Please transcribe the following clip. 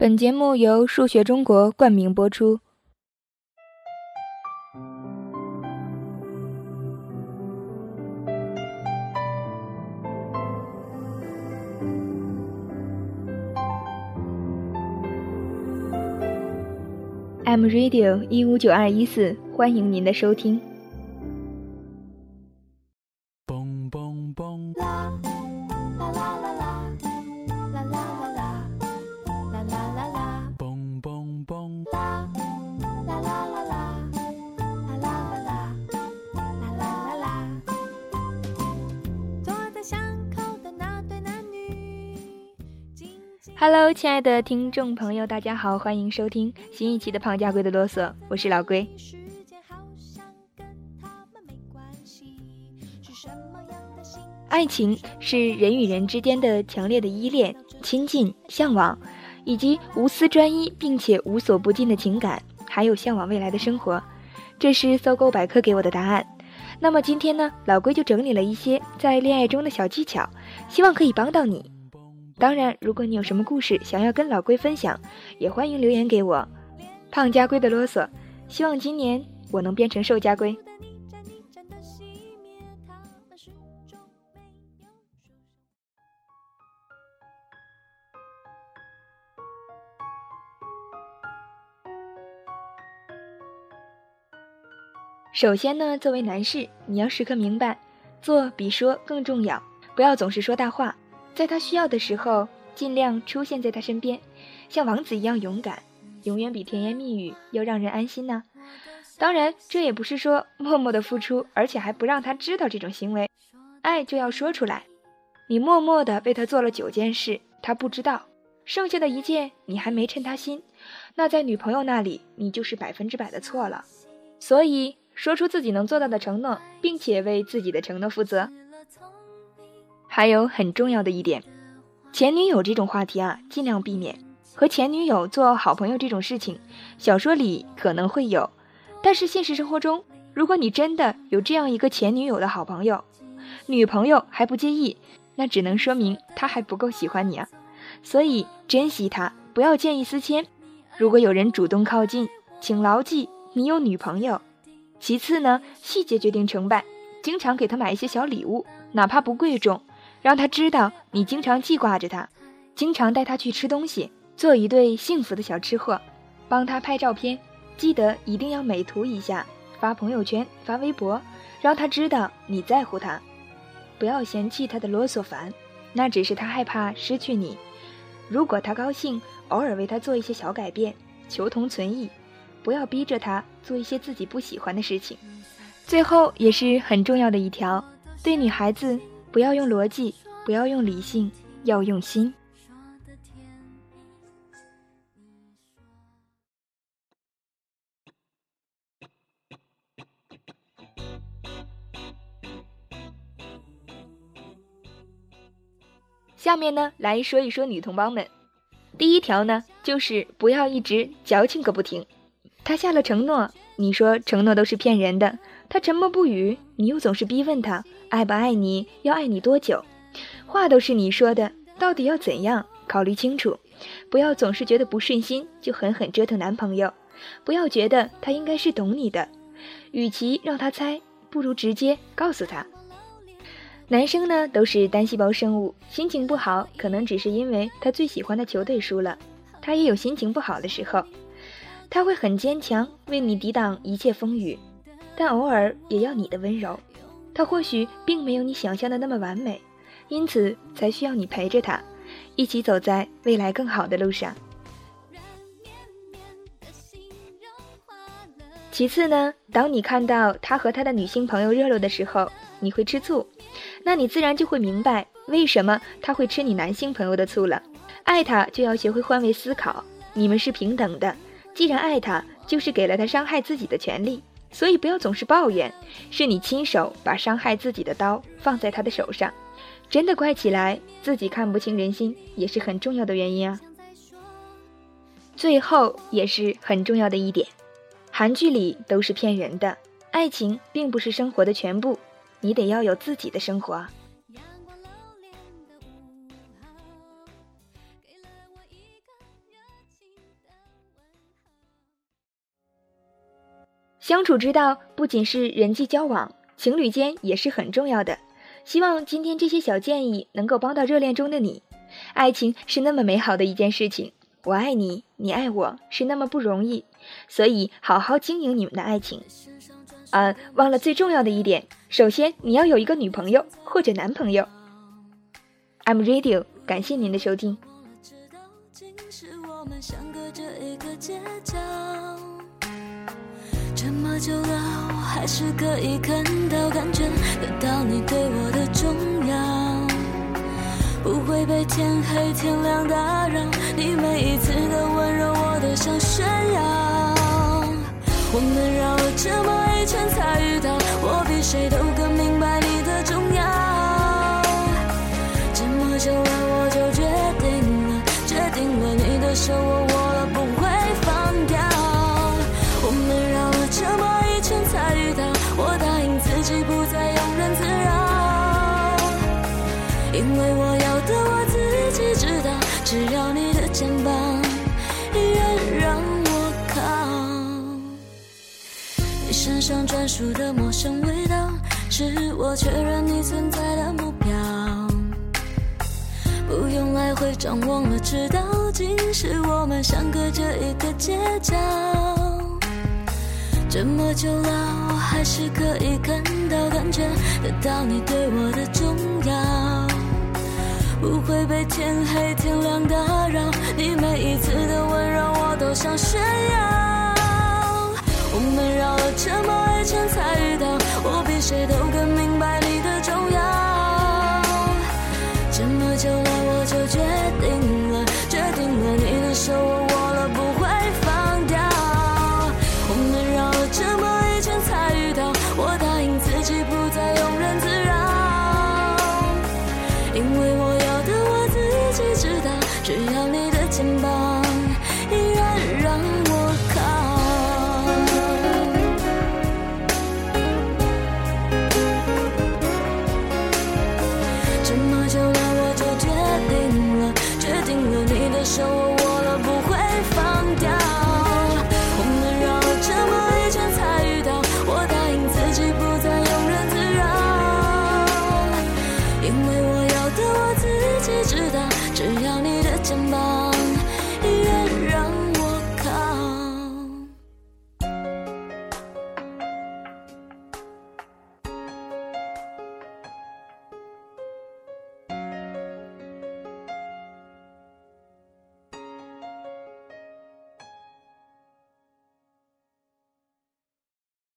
本节目由数学中国冠名播出。M Radio 一五九二一四，欢迎您的收听。Hello，亲爱的听众朋友，大家好，欢迎收听新一期的《胖家龟的啰嗦》，我是老龟。爱情是人与人之间的强烈的依恋、亲近、向往，以及无私专一并且无所不尽的情感，还有向往未来的生活。这是搜狗百科给我的答案。那么今天呢，老龟就整理了一些在恋爱中的小技巧，希望可以帮到你。当然，如果你有什么故事想要跟老龟分享，也欢迎留言给我。胖家龟的啰嗦，希望今年我能变成瘦家龟。首先呢，作为男士，你要时刻明白，做比说更重要，不要总是说大话，在他需要的时候，尽量出现在他身边，像王子一样勇敢，永远比甜言蜜语要让人安心呢。当然，这也不是说默默的付出，而且还不让他知道这种行为，爱就要说出来。你默默的为他做了九件事，他不知道，剩下的一件你还没称他心，那在女朋友那里，你就是百分之百的错了。所以。说出自己能做到的承诺，并且为自己的承诺负责。还有很重要的一点，前女友这种话题啊，尽量避免和前女友做好朋友这种事情。小说里可能会有，但是现实生活中，如果你真的有这样一个前女友的好朋友，女朋友还不介意，那只能说明她还不够喜欢你啊。所以珍惜她，不要见异思迁。如果有人主动靠近，请牢记你有女朋友。其次呢，细节决定成败，经常给他买一些小礼物，哪怕不贵重，让他知道你经常记挂着他，经常带他去吃东西，做一对幸福的小吃货，帮他拍照片，记得一定要美图一下，发朋友圈、发微博，让他知道你在乎他，不要嫌弃他的啰嗦烦，那只是他害怕失去你。如果他高兴，偶尔为他做一些小改变，求同存异。不要逼着他做一些自己不喜欢的事情。最后也是很重要的一条，对女孩子不要用逻辑，不要用理性，要用心。下面呢，来说一说女同胞们。第一条呢，就是不要一直矫情个不停。他下了承诺，你说承诺都是骗人的。他沉默不语，你又总是逼问他爱不爱你，要爱你多久？话都是你说的，到底要怎样？考虑清楚，不要总是觉得不顺心就狠狠折腾男朋友。不要觉得他应该是懂你的，与其让他猜，不如直接告诉他。男生呢都是单细胞生物，心情不好可能只是因为他最喜欢的球队输了，他也有心情不好的时候。他会很坚强，为你抵挡一切风雨，但偶尔也要你的温柔。他或许并没有你想象的那么完美，因此才需要你陪着他，一起走在未来更好的路上。其次呢，当你看到他和他的女性朋友热络的时候，你会吃醋，那你自然就会明白为什么他会吃你男性朋友的醋了。爱他就要学会换位思考，你们是平等的。既然爱他，就是给了他伤害自己的权利，所以不要总是抱怨，是你亲手把伤害自己的刀放在他的手上。真的怪起来，自己看不清人心也是很重要的原因啊。最后也是很重要的一点，韩剧里都是骗人的，爱情并不是生活的全部，你得要有自己的生活。相处之道不仅是人际交往，情侣间也是很重要的。希望今天这些小建议能够帮到热恋中的你。爱情是那么美好的一件事情，我爱你，你爱我，是那么不容易，所以好好经营你们的爱情。啊，忘了最重要的一点，首先你要有一个女朋友或者男朋友。I'm Radio，感谢您的收听。久了，我还是可以看到、感觉得到你对我的重要，不会被天黑天亮打扰。你每一次的温柔，我都想炫耀。我们绕了这么一圈才遇到，我比谁都更明白你的重要。这么久了，我就决定了，决定了，你的手我你身上专属的陌生味道，是我确认你存在的目标。不用来回张望了，知道今时我们相隔着一个街角。这么久了，我还是可以看到、感觉得到你对我的重要。不会被天黑天亮打扰，你每一次的温柔，我都想炫耀。我们绕了这